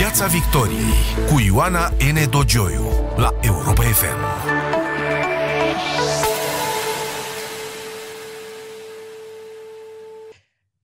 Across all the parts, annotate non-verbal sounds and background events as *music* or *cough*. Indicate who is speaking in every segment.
Speaker 1: Piața Victoriei cu Ioana N. Dogioiu la Europa FM.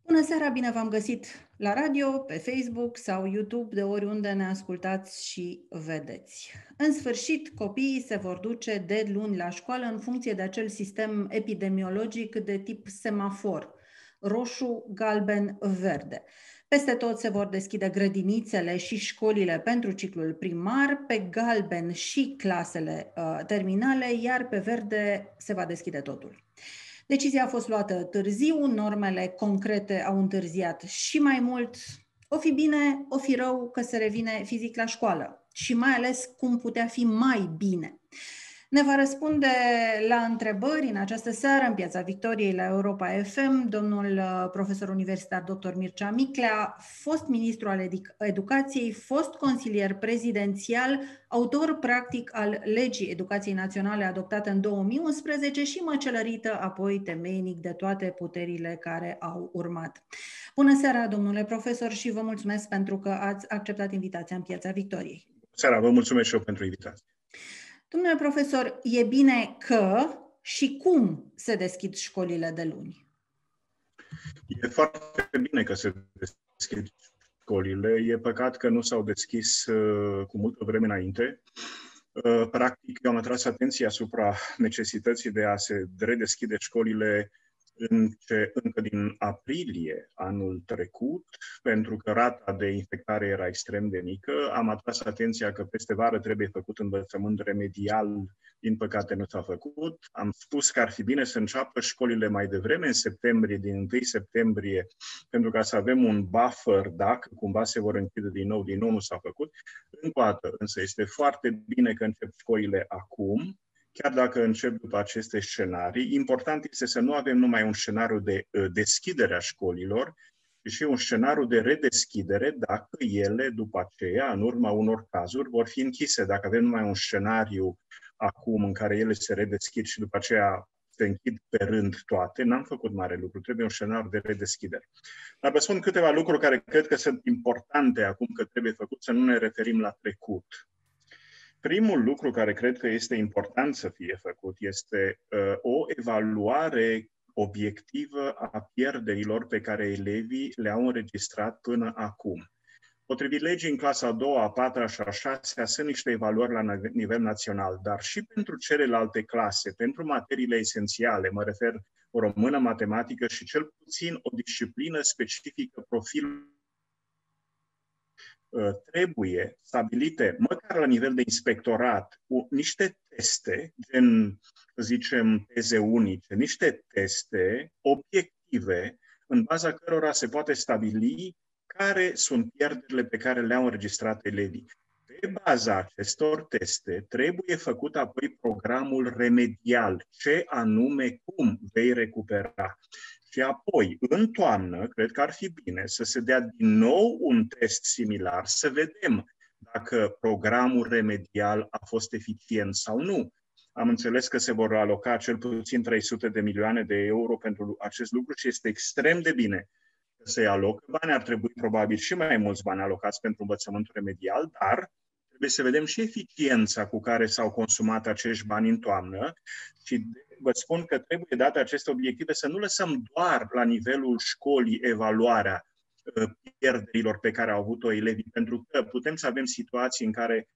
Speaker 2: Bună seara, bine v-am găsit la radio, pe Facebook sau YouTube, de oriunde ne ascultați și vedeți. În sfârșit, copiii se vor duce de luni la școală în funcție de acel sistem epidemiologic de tip semafor, roșu, galben, verde. Peste tot se vor deschide grădinițele și școlile pentru ciclul primar, pe galben și clasele uh, terminale, iar pe verde se va deschide totul. Decizia a fost luată târziu, normele concrete au întârziat și mai mult. O fi bine, o fi rău că se revine fizic la școală și mai ales cum putea fi mai bine. Ne va răspunde la întrebări în această seară în Piața Victoriei la Europa FM domnul uh, profesor universitar dr. Mircea Miclea, fost ministru al educației, fost consilier prezidențial, autor practic al legii educației naționale adoptată în 2011 și măcelărită apoi temeinic de toate puterile care au urmat. Bună seara, domnule profesor, și vă mulțumesc pentru că ați acceptat invitația în Piața Victoriei.
Speaker 3: Seara, vă mulțumesc și eu pentru invitație.
Speaker 2: Domnule profesor, e bine că și cum se deschid școlile de luni?
Speaker 3: E foarte bine că se deschid școlile. E păcat că nu s-au deschis uh, cu multă vreme înainte. Uh, practic, eu am atras atenția asupra necesității de a se redeschide școlile înce, încă din aprilie anul trecut, pentru că rata de infectare era extrem de mică. Am atras atenția că peste vară trebuie făcut învățământ remedial, din păcate nu s-a făcut. Am spus că ar fi bine să înceapă școlile mai devreme, în septembrie, din 1 septembrie, pentru ca să avem un buffer dacă cumva se vor închide din nou, din nou nu s-a făcut. Încă o dată, însă este foarte bine că încep școlile acum, chiar dacă încep după aceste scenarii, important este să nu avem numai un scenariu de uh, deschidere a școlilor, ci și un scenariu de redeschidere dacă ele, după aceea, în urma unor cazuri, vor fi închise. Dacă avem numai un scenariu acum în care ele se redeschid și după aceea se închid pe rând toate, n-am făcut mare lucru, trebuie un scenariu de redeschidere. Dar vă spun câteva lucruri care cred că sunt importante acum că trebuie făcut, să nu ne referim la trecut. Primul lucru care cred că este important să fie făcut este uh, o evaluare obiectivă a pierderilor pe care elevii le-au înregistrat până acum. Potrivit legii, în clasa a doua, a patra și a șasea sunt niște evaluări la nivel național, dar și pentru celelalte clase, pentru materiile esențiale, mă refer o română, matematică și cel puțin o disciplină specifică profilului Uh, trebuie stabilite, măcar la nivel de inspectorat, niște teste, gen, zicem, teze unice, niște teste obiective în baza cărora se poate stabili care sunt pierderile pe care le-au înregistrat elevii. Pe baza acestor teste trebuie făcut apoi programul remedial, ce anume cum vei recupera. Și apoi, în toamnă, cred că ar fi bine să se dea din nou un test similar, să vedem dacă programul remedial a fost eficient sau nu. Am înțeles că se vor aloca cel puțin 300 de milioane de euro pentru acest lucru și este extrem de bine că se alocă bani. Ar trebui probabil și mai mulți bani alocați pentru învățământul remedial, dar trebuie să vedem și eficiența cu care s-au consumat acești bani în toamnă și vă spun că trebuie date aceste obiective, să nu lăsăm doar la nivelul școlii evaluarea uh, pierderilor pe care au avut-o elevii, pentru că putem să avem situații în care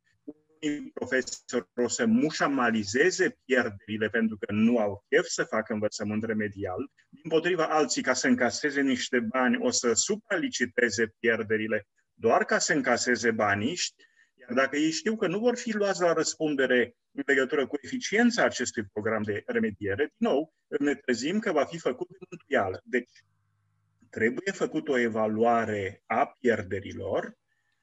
Speaker 3: unii profesori o să mușamalizeze pierderile pentru că nu au chef să facă învățământ remedial, din potriva alții ca să încaseze niște bani o să supraliciteze pierderile. Doar ca să încaseze banii, iar dacă ei știu că nu vor fi luați la răspundere în legătură cu eficiența acestui program de remediere, din nou, ne trezim că va fi făcut în mântuială. Deci, trebuie făcut o evaluare a pierderilor.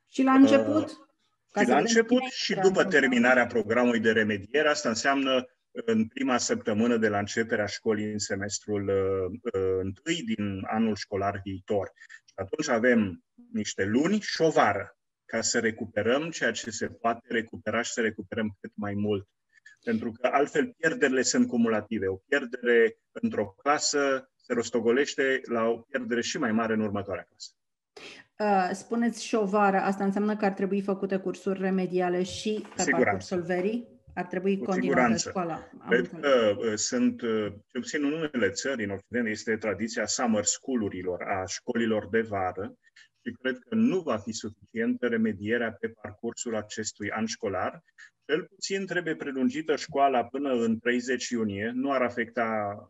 Speaker 2: Și la început?
Speaker 3: Uh, și la început și după terminarea programului de remediere. Asta înseamnă în prima săptămână de la începerea școlii în semestrul uh, uh, întâi din anul școlar viitor. Și atunci avem niște luni și o vară ca să recuperăm ceea ce se poate recupera și să recuperăm cât mai mult. Pentru că altfel pierderile sunt cumulative. O pierdere într-o clasă se rostogolește la o pierdere și mai mare în următoarea clasă.
Speaker 2: Uh, spuneți și o vară, asta înseamnă că ar trebui făcute cursuri remediale și pe Siguranță. parcursul verii? Ar trebui Cu continuată siguranță. școala?
Speaker 3: Am Cred că uh, sunt, uh, cel puțin în unele țări în Occident, este tradiția summer school-urilor, a școlilor de vară, și cred că nu va fi suficientă remedierea pe parcursul acestui an școlar. Cel puțin trebuie prelungită școala până în 30 iunie, nu ar afecta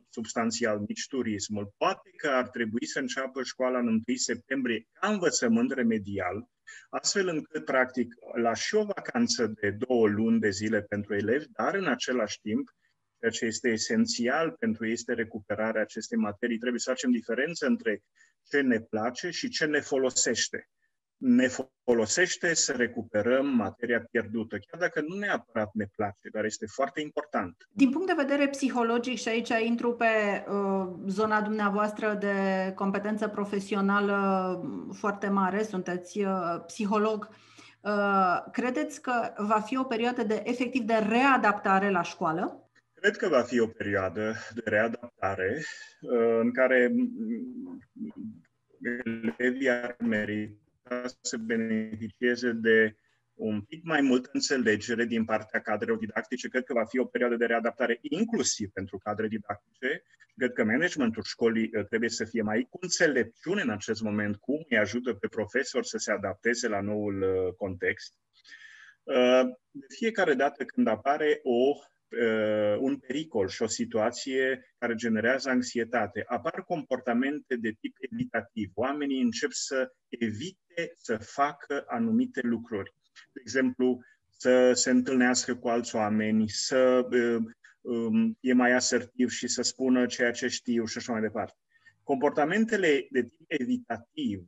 Speaker 3: substanțial nici turismul. Poate că ar trebui să înceapă școala în 1 septembrie ca învățământ remedial, astfel încât, practic, la și o vacanță de două luni de zile pentru elevi, dar în același timp, ceea ce este esențial pentru ei este recuperarea acestei materii. Trebuie să facem diferență între ce ne place și ce ne folosește. Ne folosește să recuperăm materia pierdută, chiar dacă nu neapărat ne place, dar este foarte important.
Speaker 2: Din punct de vedere psihologic, și aici intru pe uh, zona dumneavoastră de competență profesională foarte mare, sunteți uh, psiholog, uh, credeți că va fi o perioadă de efectiv de readaptare la școală?
Speaker 3: Cred că va fi o perioadă de readaptare uh, în care elevii ar merita să beneficieze de un pic mai mult înțelegere din partea cadrelor didactice. Cred că va fi o perioadă de readaptare inclusiv pentru cadre didactice. Cred că managementul școlii uh, trebuie să fie mai cu înțelepciune în acest moment, cum îi ajută pe profesor să se adapteze la noul uh, context. De fiecare dată când apare o uh, un pericol și o situație care generează anxietate. Apar comportamente de tip evitativ. Oamenii încep să evite să facă anumite lucruri. De exemplu, să se întâlnească cu alți oameni, să uh, um, e mai asertiv și să spună ceea ce știu și așa mai departe. Comportamentele de tip evitativ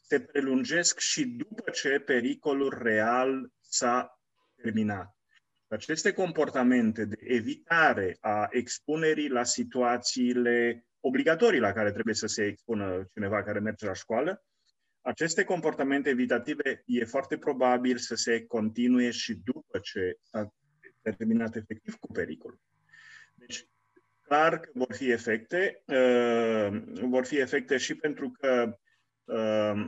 Speaker 3: se prelungesc și după ce pericolul real s-a terminat. Aceste comportamente de evitare a expunerii la situațiile obligatorii la care trebuie să se expună cineva care merge la școală, aceste comportamente evitative e foarte probabil să se continue și după ce a terminat efectiv cu pericolul. Deci, clar că vor fi efecte, uh, vor fi efecte și pentru că uh,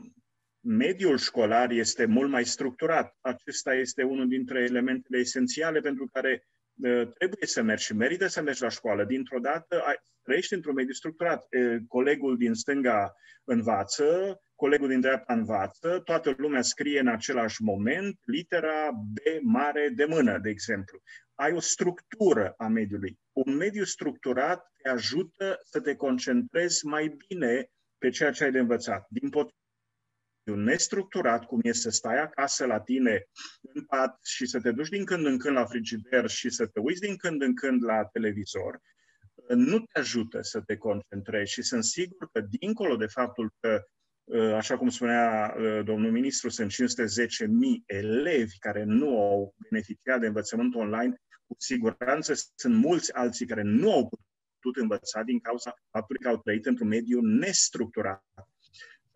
Speaker 3: mediul școlar este mult mai structurat. Acesta este unul dintre elementele esențiale pentru care uh, trebuie să mergi și merită să mergi la școală. Dintr-o dată ai, trăiești într-un mediu structurat. Uh, colegul din stânga învață, colegul din dreapta învață, toată lumea scrie în același moment litera B mare de mână, de exemplu. Ai o structură a mediului. Un mediu structurat te ajută să te concentrezi mai bine pe ceea ce ai de învățat. Din potrivă, nestructurat, cum e să stai acasă la tine în pat și să te duci din când în când la frigider și să te uiți din când în când la televizor, nu te ajută să te concentrezi și sunt sigur că dincolo de faptul că Așa cum spunea domnul ministru, sunt 510.000 elevi care nu au beneficiat de învățământ online. Cu siguranță sunt mulți alții care nu au putut învăța din cauza faptului că au trăit într-un mediu nestructurat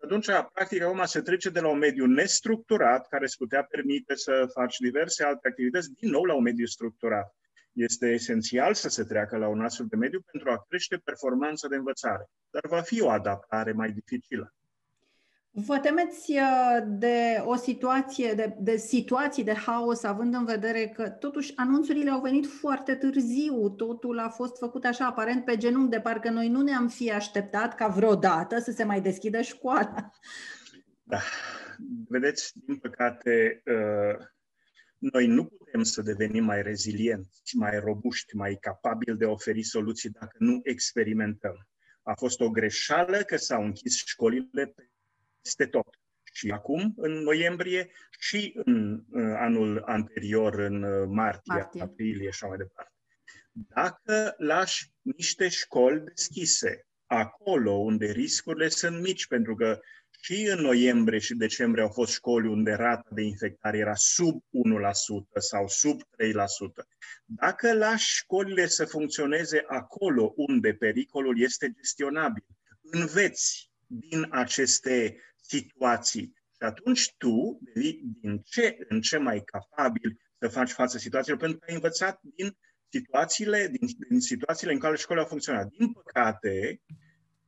Speaker 3: atunci, practic, acum se trece de la un mediu nestructurat, care îți putea permite să faci diverse alte activități, din nou la un mediu structurat. Este esențial să se treacă la un astfel de mediu pentru a crește performanța de învățare, dar va fi o adaptare mai dificilă.
Speaker 2: Vă temeți uh, de o situație, de, de situații de haos, având în vedere că totuși anunțurile au venit foarte târziu, totul a fost făcut așa aparent pe genunchi, de parcă noi nu ne-am fi așteptat ca vreodată să se mai deschidă școala.
Speaker 3: Da, vedeți, din păcate, uh, noi nu putem să devenim mai rezilienți, mai robuști, mai capabili de a oferi soluții dacă nu experimentăm. A fost o greșeală că s-au închis școlile peste tot. Și acum, în noiembrie, și în anul anterior, în uh, martie, martie. aprilie și așa mai departe. Dacă lași niște școli deschise, acolo unde riscurile sunt mici, pentru că și în noiembrie și decembrie au fost școli unde rata de infectare era sub 1% sau sub 3%. Dacă lași școlile să funcționeze acolo unde pericolul este gestionabil, înveți din aceste situații. Și atunci tu devii din ce în ce mai capabil să faci față situațiilor, pentru că ai învățat din situațiile, din, din situațiile în care școala a funcționat. Din păcate,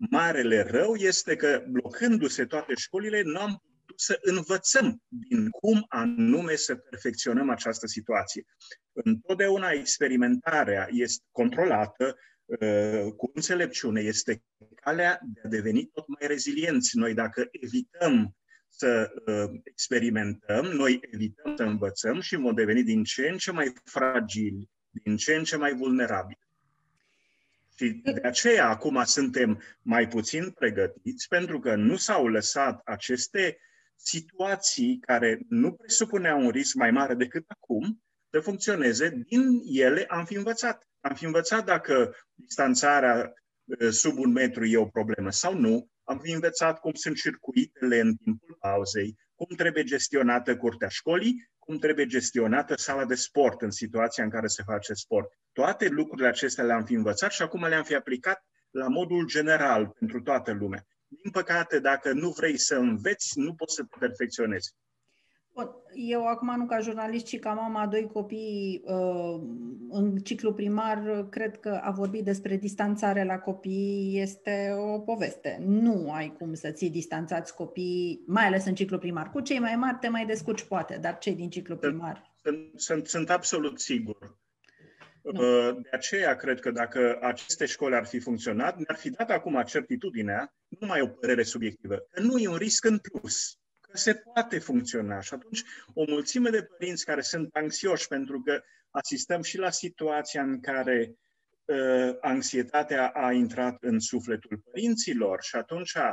Speaker 3: marele rău este că, blocându-se toate școlile, nu am putut să învățăm din cum anume să perfecționăm această situație. Întotdeauna experimentarea este controlată uh, cu înțelepciune, este calea de a deveni tot mai rezilienți. Noi dacă evităm să uh, experimentăm, noi evităm să învățăm și vom deveni din ce în ce mai fragili, din ce în ce mai vulnerabili. Și de aceea acum suntem mai puțin pregătiți pentru că nu s-au lăsat aceste situații care nu presupuneau un risc mai mare decât acum să funcționeze. Din ele am fi învățat. Am fi învățat dacă distanțarea uh, sub un metru e o problemă sau nu. Am fi învățat cum sunt circuitele în timpul pauzei, cum trebuie gestionată curtea școlii, cum trebuie gestionată sala de sport în situația în care se face sport. Toate lucrurile acestea le-am fi învățat și acum le-am fi aplicat la modul general pentru toată lumea. Din păcate, dacă nu vrei să înveți, nu poți să te perfecționezi.
Speaker 2: Eu acum nu ca jurnalist, ci ca mama a doi copii uh, în ciclu primar, cred că a vorbit despre distanțare la copii este o poveste. Nu ai cum să ții distanțați copiii, mai ales în ciclu primar. Cu cei mai mari te mai descurci poate, dar cei din ciclu primar...
Speaker 3: Sunt, sunt, sunt absolut sigur. Nu. Uh, de aceea cred că dacă aceste școli ar fi funcționat, ne-ar fi dat acum certitudinea, nu mai o părere subiectivă, că nu e un risc în plus că se poate funcționa. Și atunci o mulțime de părinți care sunt anxioși pentru că asistăm și la situația în care uh, anxietatea a intrat în sufletul părinților și atunci uh,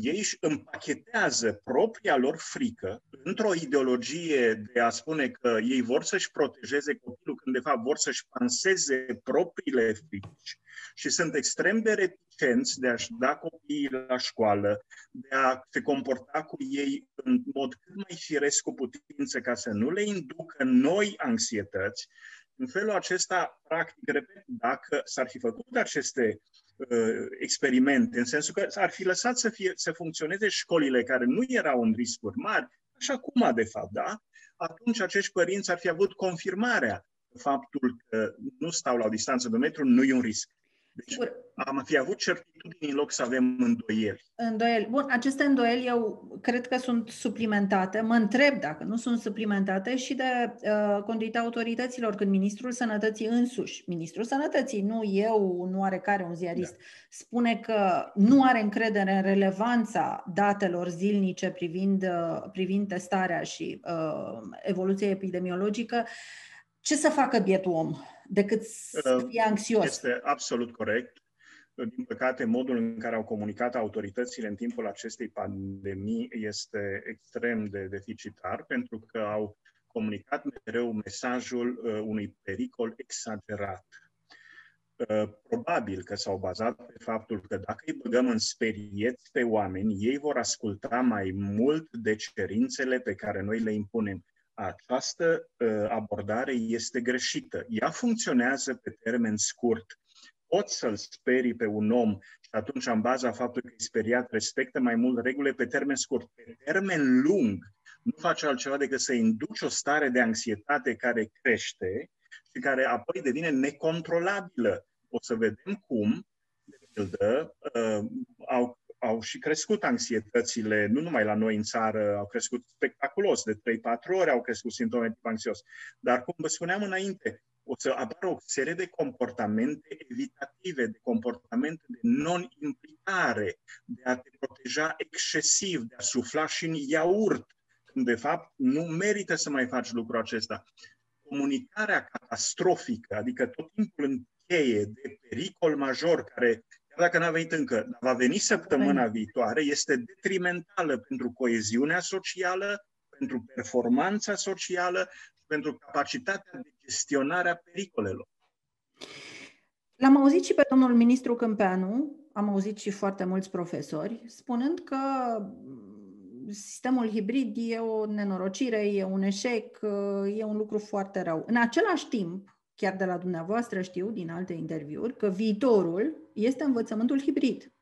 Speaker 3: ei își împachetează propria lor frică într-o ideologie de a spune că ei vor să-și protejeze copilul când de fapt vor să-și panseze propriile frici și sunt extrem de reticenți de a-și da copiii la școală, de a se comporta cu ei în mod cât mai firesc cu putință ca să nu le inducă noi anxietăți. În felul acesta, practic, repet, dacă s-ar fi făcut aceste uh, experimente, în sensul că s-ar fi lăsat să, fie, să funcționeze școlile care nu erau în riscuri mari, așa cum de fapt, da? Atunci acești părinți ar fi avut confirmarea faptul că nu stau la o distanță de un metru, nu e un risc. Deci Sigur. am fi avut certitudini în loc să avem îndoieli.
Speaker 2: Îndoieli. Bun, aceste îndoieli eu cred că sunt suplimentate. Mă întreb dacă nu sunt suplimentate și de uh, conduita autorităților, când Ministrul Sănătății însuși, Ministrul Sănătății, nu eu, nu are care un ziarist, da. spune că nu are încredere în relevanța datelor zilnice privind, uh, privind testarea și uh, evoluția epidemiologică. Ce să facă bietul om? Decât să uh, fie anxios.
Speaker 3: Este absolut corect. Din păcate, modul în care au comunicat autoritățile în timpul acestei pandemii este extrem de deficitar, pentru că au comunicat mereu mesajul uh, unui pericol exagerat. Uh, probabil că s-au bazat pe faptul că dacă îi băgăm în sperieți pe oameni, ei vor asculta mai mult de cerințele pe care noi le impunem această uh, abordare este greșită. Ea funcționează pe termen scurt. Poți să-l sperii pe un om și atunci, în baza faptului că e speriat, respectă mai mult regulile pe termen scurt. Pe termen lung, nu face altceva decât să induci o stare de anxietate care crește și care apoi devine necontrolabilă. O să vedem cum, de pildă, uh, au au și crescut anxietățile, nu numai la noi în țară, au crescut spectaculos, de 3-4 ori au crescut simptome tip anxios. Dar, cum vă spuneam înainte, o să apară o serie de comportamente evitative, de comportamente de non-implicare, de a te proteja excesiv, de a sufla și în iaurt, când de fapt nu merită să mai faci lucrul acesta. Comunicarea catastrofică, adică tot timpul în cheie de pericol major care chiar dacă n-a venit încă, va veni săptămâna viitoare, este detrimentală pentru coeziunea socială, pentru performanța socială și pentru capacitatea de gestionare a pericolelor.
Speaker 2: L-am auzit și pe domnul ministru Câmpeanu, am auzit și foarte mulți profesori, spunând că sistemul hibrid e o nenorocire, e un eșec, e un lucru foarte rău. În același timp, chiar de la dumneavoastră știu din alte interviuri, că viitorul este învățământul hibrid.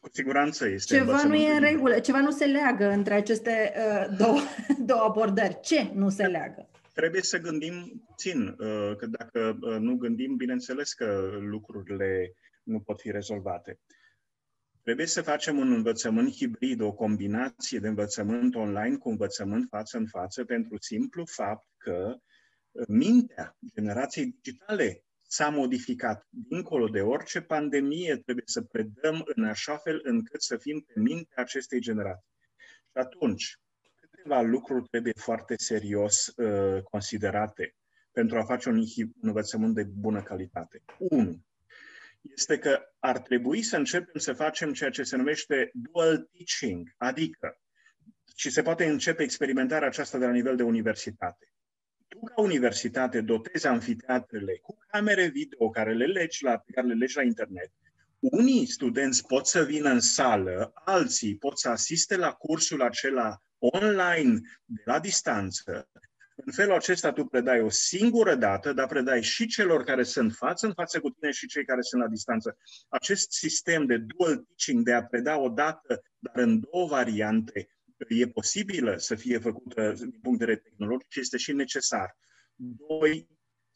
Speaker 3: Cu siguranță este
Speaker 2: Ceva nu e în regulă, ceva nu se leagă între aceste uh, două, *laughs* două abordări. Ce nu se leagă?
Speaker 3: Trebuie să gândim puțin, uh, că dacă uh, nu gândim, bineînțeles că lucrurile nu pot fi rezolvate. Trebuie să facem un învățământ hibrid, o combinație de învățământ online cu învățământ față în față, pentru simplu fapt că mintea generației digitale s-a modificat. Dincolo de orice pandemie, trebuie să predăm în așa fel încât să fim pe mintea acestei generații. Și atunci, câteva lucruri trebuie foarte serios uh, considerate pentru a face un, un învățământ de bună calitate. 1 este că ar trebui să începem să facem ceea ce se numește dual teaching, adică și se poate începe experimentarea aceasta de la nivel de universitate. Tu, ca universitate, dotezi anfiteatrele cu camere video care le legi la, care le legi la internet. Unii studenți pot să vină în sală, alții pot să asiste la cursul acela online de la distanță în felul acesta tu predai o singură dată, dar predai și celor care sunt față în față cu tine și cei care sunt la distanță. Acest sistem de dual teaching, de a preda o dată, dar în două variante, e posibilă să fie făcută din punct de vedere tehnologic, este și necesar. Doi,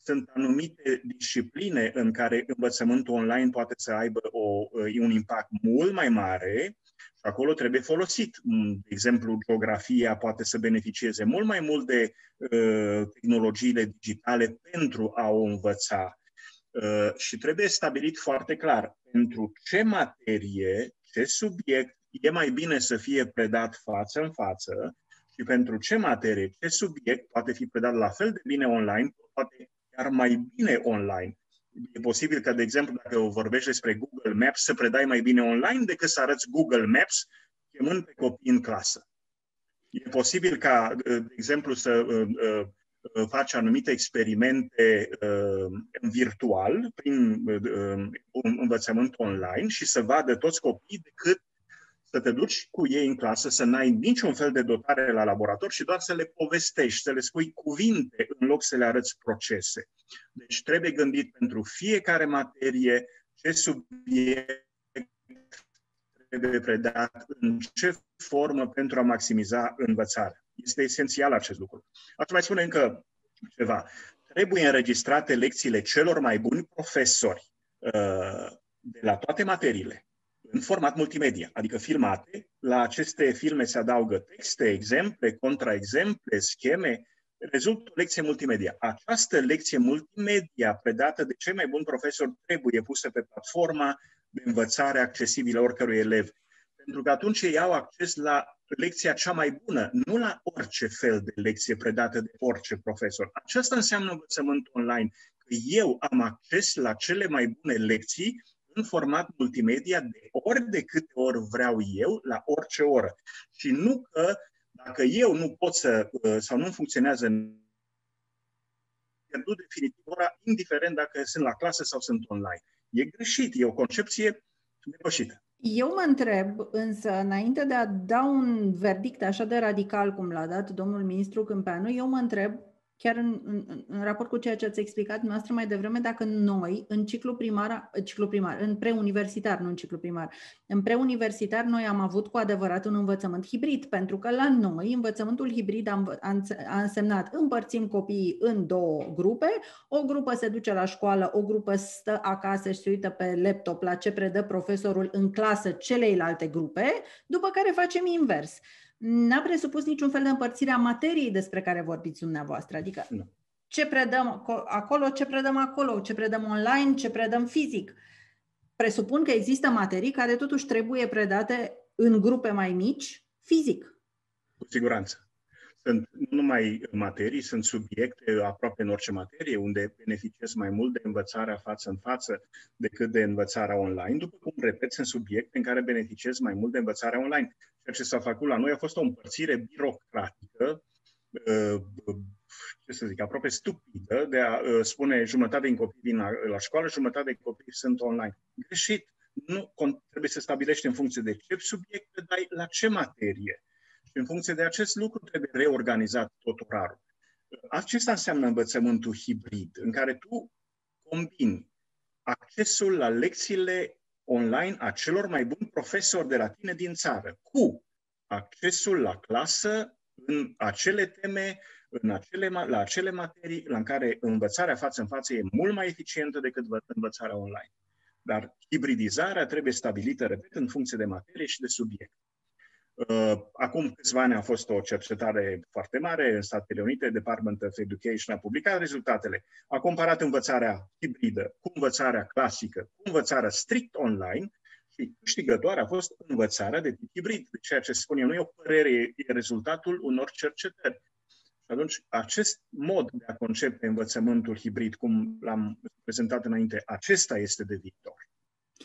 Speaker 3: sunt anumite discipline în care învățământul online poate să aibă o, un impact mult mai mare și acolo trebuie folosit. Mm, de exemplu, geografia poate să beneficieze mult mai mult de uh, tehnologiile digitale pentru a o învăța. Uh, și trebuie stabilit foarte clar pentru ce materie, ce subiect e mai bine să fie predat față în față și pentru ce materie, ce subiect poate fi predat la fel de bine online, poate chiar mai bine online e posibil că, de exemplu, dacă vorbești despre Google Maps, să predai mai bine online decât să arăți Google Maps chemând pe copii în clasă. E posibil ca, de exemplu, să uh, uh, faci anumite experimente uh, virtual prin învățământ online și să vadă toți copiii decât să te duci cu ei în clasă, să n-ai niciun fel de dotare la laborator și doar să le povestești, să le spui cuvinte în loc să le arăți procese. Deci trebuie gândit pentru fiecare materie ce subiect trebuie predat, în ce formă pentru a maximiza învățarea. Este esențial acest lucru. Aș mai spune încă ceva. Trebuie înregistrate lecțiile celor mai buni profesori uh, de la toate materiile în format multimedia, adică filmate. La aceste filme se adaugă texte, exemple, contraexemple, scheme. Rezultă o lecție multimedia. Această lecție multimedia predată de cei mai buni profesori trebuie pusă pe platforma de învățare accesibilă oricărui elev. Pentru că atunci ei au acces la lecția cea mai bună, nu la orice fel de lecție predată de orice profesor. Aceasta înseamnă învățământ online. Că eu am acces la cele mai bune lecții în format multimedia de ori de câte ori vreau eu, la orice oră. Și nu că dacă eu nu pot să, uh, sau nu funcționează în pierdut definitiv ora, indiferent dacă sunt la clasă sau sunt online. E greșit, e o concepție depășită.
Speaker 2: Eu mă întreb, însă, înainte de a da un verdict așa de radical cum l-a dat domnul ministru Câmpeanu, eu mă întreb chiar în, în, în raport cu ceea ce ați explicat noastră mai devreme, dacă noi, în ciclu primar, ciclu primar, în preuniversitar, nu în ciclu primar, în preuniversitar noi am avut cu adevărat un învățământ hibrid, pentru că la noi învățământul hibrid a, a însemnat împărțim copiii în două grupe, o grupă se duce la școală, o grupă stă acasă și se uită pe laptop la ce predă profesorul în clasă celeilalte grupe, după care facem invers n-a presupus niciun fel de împărțire a materiei despre care vorbiți dumneavoastră. Adică nu. ce predăm acolo, ce predăm acolo, ce predăm online, ce predăm fizic. Presupun că există materii care totuși trebuie predate în grupe mai mici, fizic.
Speaker 3: Cu siguranță. Sunt nu numai materii, sunt subiecte aproape în orice materie unde beneficiez mai mult de învățarea față în față decât de învățarea online. După cum repet, sunt subiecte în care beneficiez mai mult de învățarea online. Ceea ce s-a făcut la noi a fost o împărțire birocratică, uh, ce să zic, aproape stupidă de a uh, spune jumătate din copii vin la, la școală, jumătate din copii sunt online. Greșit. Nu trebuie să stabilești în funcție de ce subiect dai la ce materie. Și în funcție de acest lucru trebuie reorganizat tot orarul. Acesta înseamnă învățământul hibrid, în care tu combini accesul la lecțiile online a celor mai buni profesori de la tine din țară, cu accesul la clasă în acele teme, în acele, la acele materii la în care învățarea față în față e mult mai eficientă decât învățarea online. Dar hibridizarea trebuie stabilită, repet, în funcție de materie și de subiect. Uh, acum câțiva ani a fost o cercetare foarte mare în Statele Unite, Department of Education a publicat rezultatele. A comparat învățarea hibridă cu învățarea clasică, cu învățarea strict online și câștigătoarea a fost învățarea de tip hibrid. Ceea ce spun eu nu e o părere, e rezultatul unor cercetări. Și atunci, acest mod de a concepe învățământul hibrid, cum l-am prezentat înainte, acesta este de viitor,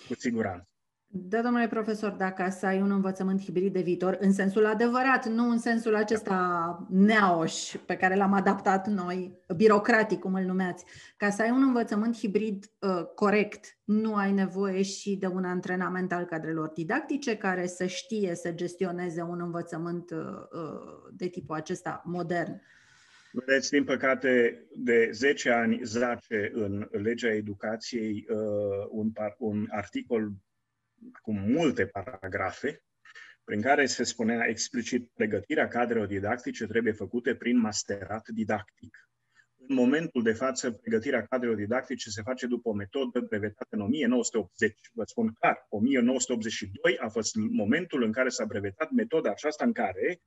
Speaker 3: cu siguranță.
Speaker 2: Da, domnule profesor, dacă să ai un învățământ hibrid de viitor, în sensul adevărat, nu în sensul acesta neaoș pe care l-am adaptat noi, birocratic, cum îl numeați, ca să ai un învățământ hibrid uh, corect, nu ai nevoie și de un antrenament al cadrelor didactice care să știe să gestioneze un învățământ uh, uh de tipul acesta modern.
Speaker 3: Vedeți, din păcate, de 10 ani zace în legea educației uh, un, par, un articol cu multe paragrafe, prin care se spunea explicit pregătirea cadrelor didactice trebuie făcute prin masterat didactic. În momentul de față, pregătirea cadrelor didactice se face după o metodă brevetată în 1980. Vă spun clar, 1982 a fost momentul în care s-a brevetat metoda aceasta în care,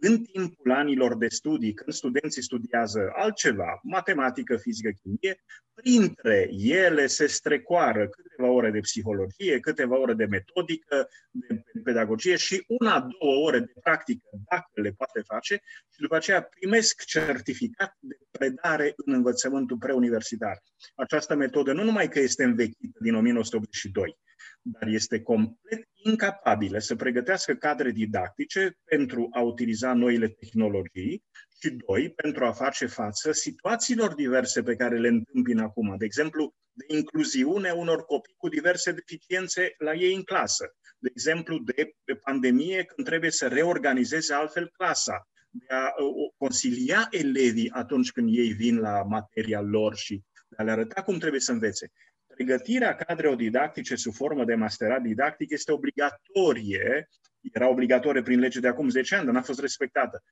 Speaker 3: în timpul anilor de studii, când studenții studiază altceva, matematică, fizică, chimie, printre ele se strecoară câteva ore de psihologie, câteva ore de metodică, de pedagogie și una, două ore de practică, dacă le poate face, și după aceea primesc certificat de predare în învățământul preuniversitar. Această metodă nu numai că este învechită din 1982, dar este complet incapabilă să pregătească cadre didactice pentru a utiliza noile tehnologii și, doi, pentru a face față situațiilor diverse pe care le întâmpină acum. De exemplu, de incluziune unor copii cu diverse deficiențe la ei în clasă. De exemplu, de, de pandemie, când trebuie să reorganizeze altfel clasa, de a uh, consilia elevii atunci când ei vin la materia lor și de a le arăta cum trebuie să învețe. Pregătirea cadrelor didactice sub formă de masterat didactic este obligatorie, era obligatorie prin lege de acum 10 ani, dar n-a fost respectată.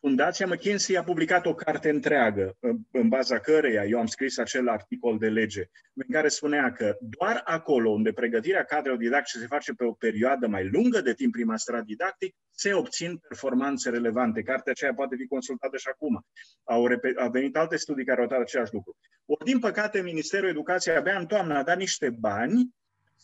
Speaker 3: Fundația McKinsey a publicat o carte întreagă, în baza căreia eu am scris acel articol de lege, în care spunea că doar acolo unde pregătirea cadrelor didactice se face pe o perioadă mai lungă de timp prin masterat didactic, se obțin performanțe relevante. Cartea aceea poate fi consultată și acum. Au, au venit alte studii care au arătat același lucru. Ori, din păcate, Ministerul Educației abia în toamnă a dat niște bani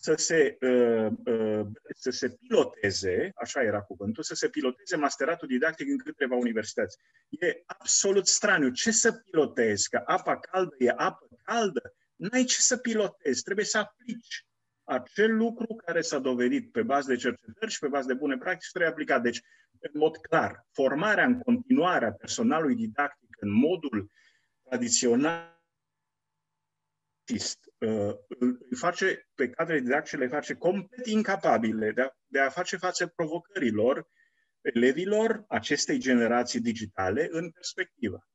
Speaker 3: să se, uh, uh, să se piloteze, așa era cuvântul, să se piloteze masteratul didactic în câteva universități. E absolut straniu. Ce să pilotezi? Că apa caldă e apă caldă? N-ai ce să pilotezi, trebuie să aplici. Acel lucru care s-a dovedit pe bază de cercetări și pe bază de bune practici trebuie aplicat. Deci, în mod clar, formarea în continuare a personalului didactic în modul tradițional Uh, îi face pe cadre didactice, le face complet incapabile de a, de a face față provocărilor elevilor acestei generații digitale în perspectivă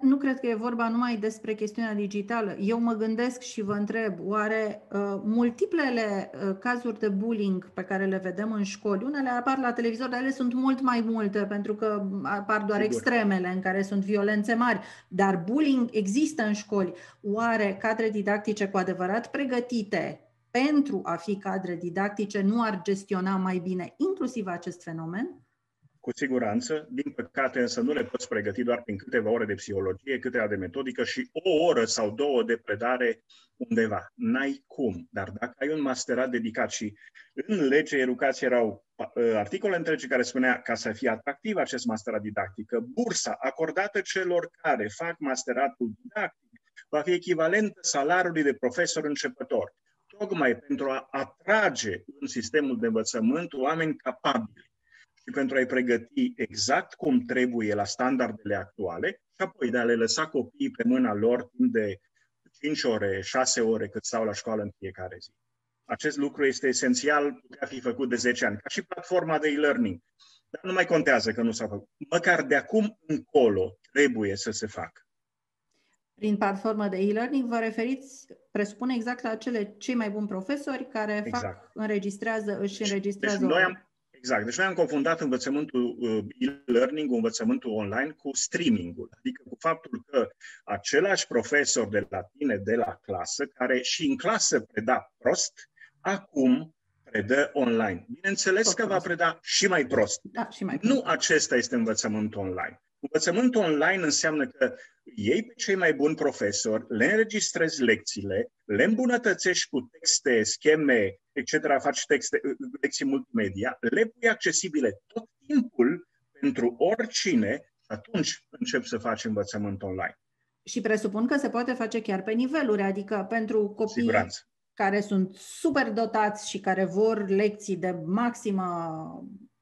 Speaker 2: nu cred că e vorba numai despre chestiunea digitală. Eu mă gândesc și vă întreb, oare uh, multiplele uh, cazuri de bullying pe care le vedem în școli, unele apar la televizor, dar ele sunt mult mai multe, pentru că apar doar Sigur. extremele în care sunt violențe mari, dar bullying există în școli. Oare cadre didactice cu adevărat pregătite pentru a fi cadre didactice nu ar gestiona mai bine inclusiv acest fenomen?
Speaker 3: Cu siguranță. Din păcate însă nu le poți pregăti doar prin câteva ore de psihologie, câteva de metodică și o oră sau două de predare undeva. N-ai cum. Dar dacă ai un masterat dedicat și în legea educației erau uh, articole întregi care spunea ca să fie atractiv acest masterat didactic, că bursa acordată celor care fac masteratul didactic va fi echivalentă salariului de profesor începător tocmai pentru a atrage în sistemul de învățământ oameni capabili și pentru a-i pregăti exact cum trebuie la standardele actuale și apoi de a le lăsa copiii pe mâna lor timp de 5 ore, 6 ore cât stau la școală în fiecare zi. Acest lucru este esențial, putea fi făcut de 10 ani, ca și platforma de e-learning. Dar nu mai contează că nu s-a făcut. Măcar de acum încolo trebuie să se facă.
Speaker 2: Prin platformă de e-learning vă referiți, presupune exact la cele cei mai buni profesori care exact. fac, înregistrează, își înregistrează...
Speaker 3: Deci noi am, Exact. Deci noi am confundat învățământul uh, e-learning, învățământul online, cu streamingul. Adică cu faptul că același profesor de la tine, de la clasă, care și în clasă preda prost, acum predă online. Bineînțeles că va preda și mai prost.
Speaker 2: Da, și mai prost.
Speaker 3: Nu acesta este învățământul online. Învățământul online înseamnă că iei pe cei mai buni profesori, le înregistrezi lecțiile, le îmbunătățești cu texte, scheme, etc., faci texte, lecții multimedia, le pui accesibile tot timpul pentru oricine, atunci încep să faci învățământ online.
Speaker 2: Și presupun că se poate face chiar pe niveluri, adică pentru copii
Speaker 3: Siguranță.
Speaker 2: care sunt super dotați și care vor lecții de maximă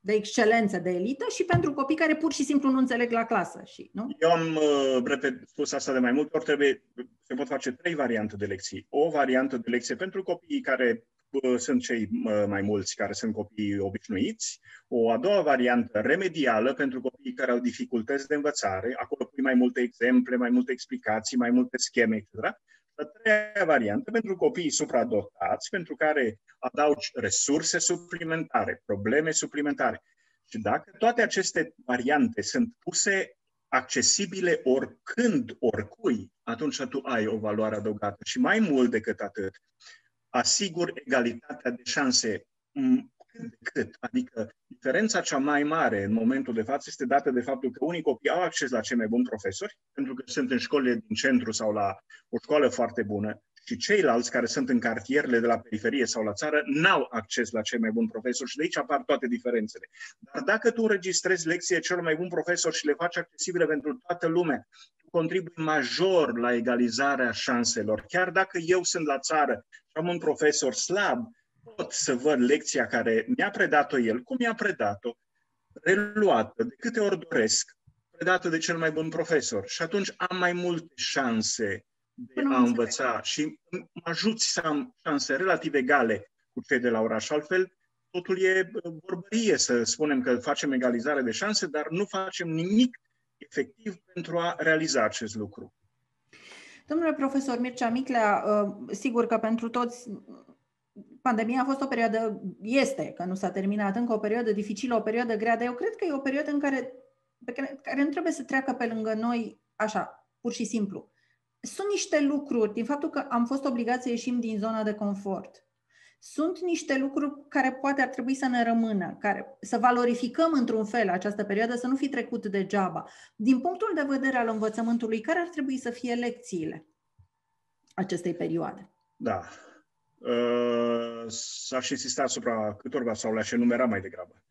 Speaker 2: de excelență, de elită și pentru copii care pur și simplu nu înțeleg la clasă. Și, nu?
Speaker 3: Eu am uh, repet, spus asta de mai multe ori, trebuie, se pot face trei variante de lecții. O variantă de lecție pentru copiii care uh, sunt cei uh, mai mulți care sunt copii obișnuiți, o a doua variantă remedială pentru copiii care au dificultăți de învățare, acolo pui mai multe exemple, mai multe explicații, mai multe scheme, etc. A treia variantă pentru copiii supradotați, pentru care adaugi resurse suplimentare, probleme suplimentare. Și dacă toate aceste variante sunt puse accesibile oricând, oricui, atunci tu ai o valoare adăugată. Și mai mult decât atât, asigur egalitatea de șanse cât de cât. Adică diferența cea mai mare în momentul de față este dată de faptul că unii copii au acces la cei mai buni profesori, pentru că sunt în școlile din centru sau la o școală foarte bună, și ceilalți care sunt în cartierele de la periferie sau la țară n-au acces la cei mai buni profesori și de aici apar toate diferențele. Dar dacă tu înregistrezi lecție cel mai bun profesor și le faci accesibile pentru toată lumea, tu contribui major la egalizarea șanselor. Chiar dacă eu sunt la țară și am un profesor slab, pot să văd lecția care mi-a predat-o el, cum mi-a predat-o, reluată, de câte ori doresc, predată de cel mai bun profesor. Și atunci am mai multe șanse de a învăța și mă ajuți să am șanse relativ egale cu cei de la oraș. Altfel, totul e vorbărie să spunem că facem egalizare de șanse, dar nu facem nimic efectiv pentru a realiza acest lucru.
Speaker 2: Domnule profesor Mircea Miclea, uh, sigur că pentru toți pandemia a fost o perioadă, este, că nu s-a terminat încă, o perioadă dificilă, o perioadă grea, dar eu cred că e o perioadă în care, pe care, care nu trebuie să treacă pe lângă noi așa, pur și simplu. Sunt niște lucruri, din faptul că am fost obligați să ieșim din zona de confort, sunt niște lucruri care poate ar trebui să ne rămână, care, să valorificăm într-un fel această perioadă, să nu fi trecut degeaba. Din punctul de vedere al învățământului, care ar trebui să fie lecțiile acestei perioade?
Speaker 3: Da, Uh, s-aș insista asupra câtorva sau le-aș enumera mai degrabă.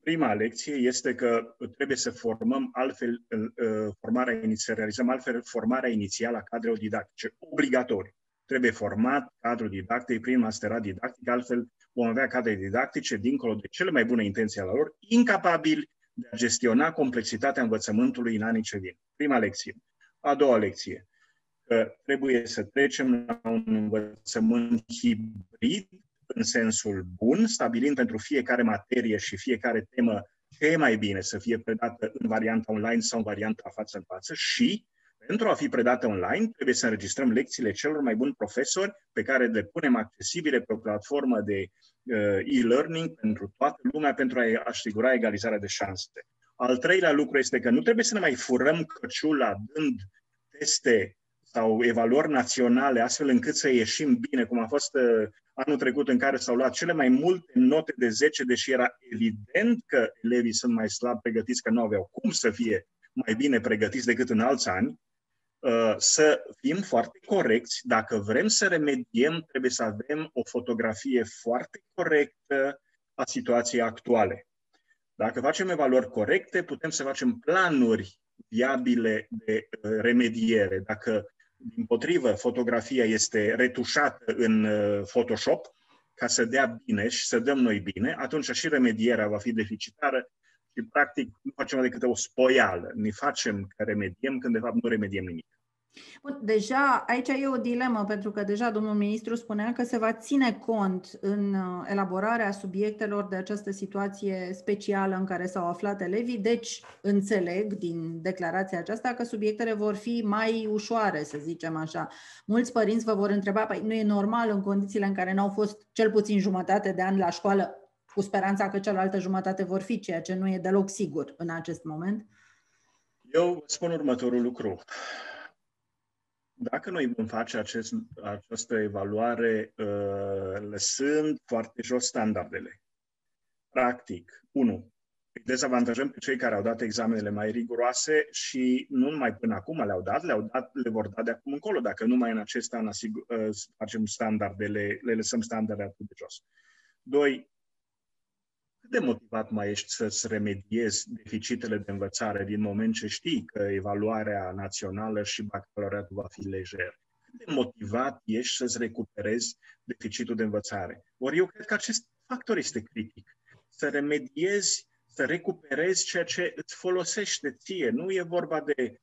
Speaker 3: Prima lecție este că trebuie să formăm altfel uh, formarea inițială, realizăm altfel formarea inițială a cadrelor didactice, obligatoriu. Trebuie format cadrul didactic prin masterat didactic, altfel vom avea cadre didactice, dincolo de cele mai bune intenții ale lor, incapabili de a gestiona complexitatea învățământului în anii ce vin. Prima lecție. A doua lecție că trebuie să trecem la un învățământ hibrid în sensul bun, stabilind pentru fiecare materie și fiecare temă ce e mai bine să fie predată în varianta online sau în varianta față în față și pentru a fi predată online, trebuie să înregistrăm lecțiile celor mai buni profesori pe care le punem accesibile pe o platformă de uh, e-learning pentru toată lumea pentru a asigura egalizarea de șanse. Al treilea lucru este că nu trebuie să ne mai furăm căciula dând teste sau evaluări naționale, astfel încât să ieșim bine, cum a fost uh, anul trecut în care s-au luat cele mai multe note de 10, deși era evident că elevii sunt mai slab pregătiți, că nu aveau cum să fie mai bine pregătiți decât în alți ani, uh, să fim foarte corecți. Dacă vrem să remediem, trebuie să avem o fotografie foarte corectă a situației actuale. Dacă facem evaluări corecte, putem să facem planuri viabile de uh, remediere. Dacă din potrivă, fotografia este retușată în uh, Photoshop ca să dea bine și să dăm noi bine, atunci și remedierea va fi deficitară și, practic, nu facem decât o spoială. Ne facem că remediem când, de fapt, nu remediem nimic.
Speaker 2: Bun, deja aici e o dilemă, pentru că deja domnul ministru spunea că se va ține cont în uh, elaborarea subiectelor de această situație specială în care s-au aflat elevii, deci înțeleg din declarația aceasta că subiectele vor fi mai ușoare, să zicem așa. Mulți părinți vă vor întreba, păi nu e normal în condițiile în care n-au fost cel puțin jumătate de ani la școală, cu speranța că cealaltă jumătate vor fi, ceea ce nu e deloc sigur în acest moment?
Speaker 3: Eu spun următorul lucru. Dacă noi vom face acest, această evaluare uh, lăsând foarte jos standardele, practic, unu, îi dezavantajăm pe cei care au dat examenele mai riguroase și nu numai până acum le-au dat, le-au dat, le vor da de acum încolo, dacă numai în acest an asigur, uh, facem standardele, le lăsăm standardele atât de jos. Doi, cât de motivat mai ești să-ți remediezi deficitele de învățare din moment ce știi că evaluarea națională și bacalaureatul va fi lejer? Cât de motivat ești să-ți recuperezi deficitul de învățare? Ori eu cred că acest factor este critic. Să remediezi să recuperezi ceea ce îți folosește ție. Nu e vorba de uh,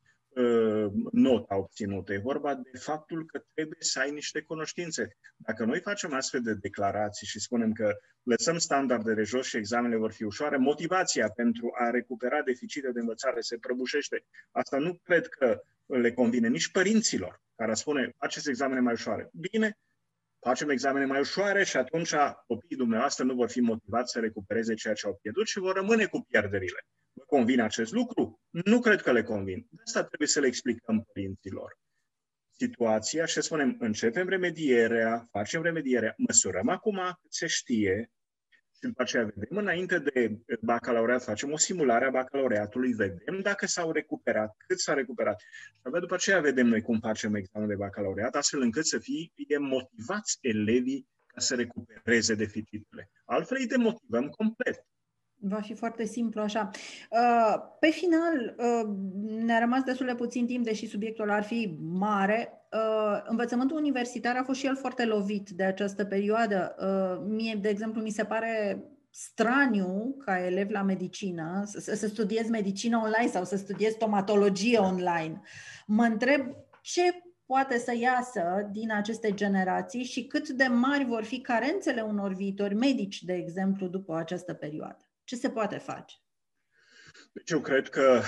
Speaker 3: nota obținută, e vorba de faptul că trebuie să ai niște cunoștințe. Dacă noi facem astfel de declarații și spunem că lăsăm standardele jos și examenele vor fi ușoare, motivația pentru a recupera deficite de învățare se prăbușește. Asta nu cred că le convine nici părinților care spune faceți examene mai ușoare. Bine, facem examene mai ușoare și atunci copiii dumneavoastră nu vor fi motivați să recupereze ceea ce au pierdut și vor rămâne cu pierderile. Vă convine acest lucru? Nu cred că le convin. De asta trebuie să le explicăm părinților situația și să spunem, începem remedierea, facem remedierea, măsurăm acum cât se știe, și după aceea vedem, înainte de bacalaureat, facem o simulare a bacalaureatului, vedem dacă s-au recuperat, cât s-a recuperat. Și abia după aceea vedem noi cum facem examenul de bacalaureat, astfel încât să fie motivați elevii ca să recupereze deficitele. Altfel îi demotivăm complet.
Speaker 2: Va fi foarte simplu așa. Uh, pe final, uh, ne-a rămas destul de puțin timp, deși subiectul ar fi mare. Uh, învățământul universitar a fost și el foarte lovit de această perioadă. Mie, de exemplu, mi se pare straniu ca elev la medicină să, să studiez medicină online sau să studiez stomatologie online. Mă întreb ce poate să iasă din aceste generații și cât de mari vor fi carențele unor viitori medici, de exemplu, după această perioadă. Ce se poate face?
Speaker 3: Deci eu cred că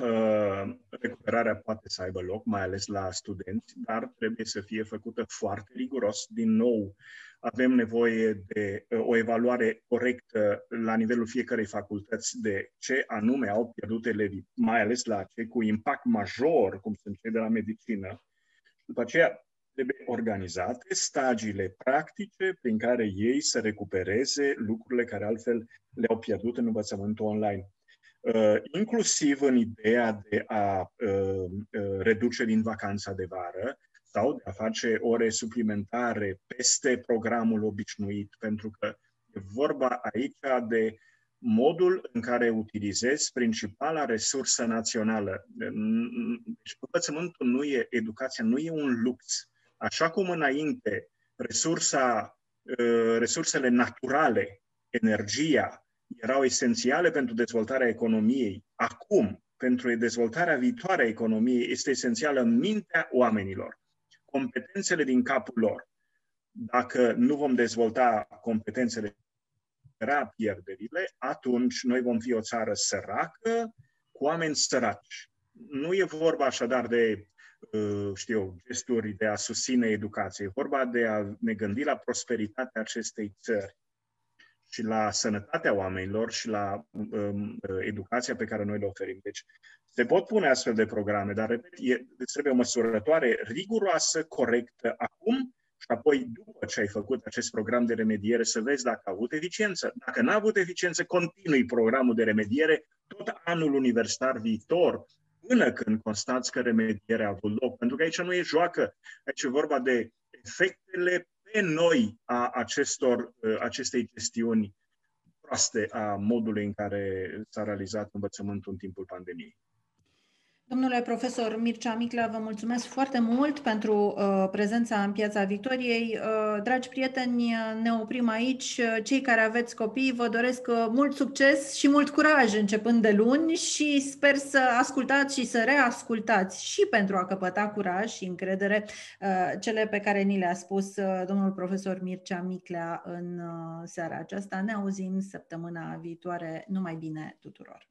Speaker 3: uh, recuperarea poate să aibă loc, mai ales la studenți, dar trebuie să fie făcută foarte riguros. Din nou, avem nevoie de uh, o evaluare corectă la nivelul fiecarei facultăți de ce anume au pierdut elevii, mai ales la cei cu impact major, cum sunt cei de la medicină. După aceea, trebuie organizate stagiile practice prin care ei să recupereze lucrurile care altfel le-au pierdut în învățământul online. Uh, inclusiv în ideea de a uh, uh, reduce din vacanța de vară sau de a face ore suplimentare peste programul obișnuit, pentru că e vorba aici de modul în care utilizezi principala resursă națională. Deci învățământul nu e, educația nu e un lux, Așa cum înainte resursa, uh, resursele naturale, energia, erau esențiale pentru dezvoltarea economiei, acum, pentru dezvoltarea viitoare a economiei, este esențială mintea oamenilor, competențele din capul lor. Dacă nu vom dezvolta competențele pierderile, atunci noi vom fi o țară săracă cu oameni săraci. Nu e vorba așadar de Uh, știu gesturi de a susține educație. E vorba de a ne gândi la prosperitatea acestei țări și la sănătatea oamenilor și la um, educația pe care noi le oferim. Deci se pot pune astfel de programe, dar, repet, e, deci trebuie o măsurătoare riguroasă, corectă acum și apoi, după ce ai făcut acest program de remediere, să vezi dacă a avut eficiență. Dacă n-a avut eficiență, continui programul de remediere tot anul universitar viitor, până când constați că remedierea a avut loc. Pentru că aici nu e joacă, aici e vorba de efectele pe noi a acestor, ă, acestei gestiuni proaste a modului în care s-a realizat învățământul în timpul pandemiei.
Speaker 2: Domnule profesor Mircea Miclea, vă mulțumesc foarte mult pentru uh, prezența în Piața Victoriei. Uh, dragi prieteni, ne oprim aici. Cei care aveți copii, vă doresc uh, mult succes și mult curaj începând de luni și sper să ascultați și să reascultați și pentru a căpăta curaj și încredere uh, cele pe care ni le-a spus uh, domnul profesor Mircea Miclea în uh, seara aceasta. Ne auzim săptămâna viitoare. Numai bine tuturor!